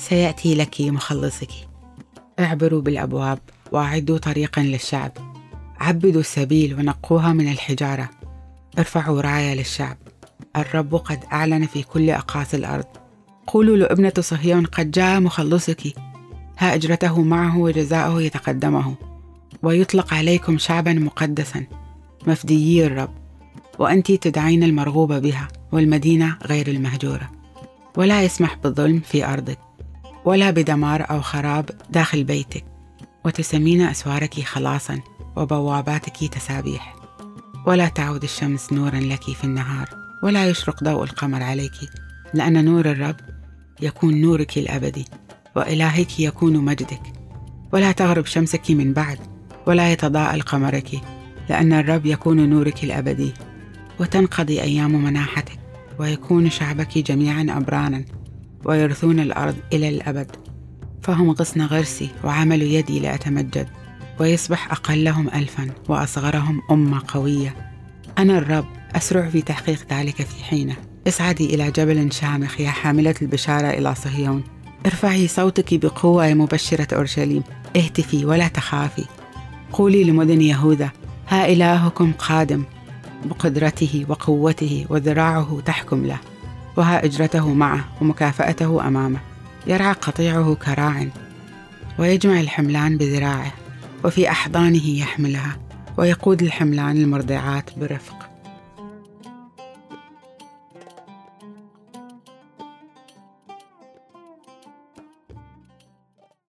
سيأتي لك مخلصك اعبروا بالأبواب وأعدوا طريقا للشعب. عبدوا السبيل ونقوها من الحجارة. ارفعوا راية للشعب. الرب قد أعلن في كل أقاصي الأرض. قولوا لابنة صهيون قد جاء مخلصك. ها أجرته معه وجزاؤه يتقدمه. ويطلق عليكم شعبا مقدسا. مفديي الرب. وأنت تدعين المرغوب بها والمدينة غير المهجورة. ولا يسمح بالظلم في أرضك. ولا بدمار أو خراب داخل بيتك وتسمين أسوارك خلاصا وبواباتك تسابيح. ولا تعود الشمس نورا لك في النهار ولا يشرق ضوء القمر عليك لأن نور الرب يكون نورك الأبدي وإلهك يكون مجدك. ولا تغرب شمسك من بعد ولا يتضاءل قمرك لأن الرب يكون نورك الأبدي وتنقضي أيام مناحتك ويكون شعبك جميعا أبرانا. ويرثون الأرض إلى الأبد فهم غصن غرسي وعمل يدي لأتمجد ويصبح أقلهم ألفا وأصغرهم أمة قوية. أنا الرب أسرع في تحقيق ذلك في حينه. اصعدي إلى جبل شامخ يا حاملة البشارة إلى صهيون. ارفعي صوتك بقوة يا مبشرة أورشليم. اهتفي ولا تخافي. قولي لمدن يهوذا ها إلهكم قادم بقدرته وقوته وذراعه تحكم له. وها إجرته معه ومكافأته أمامه. يرعى قطيعه كراع ويجمع الحملان بذراعه وفي أحضانه يحملها ويقود الحملان المرضعات برفق.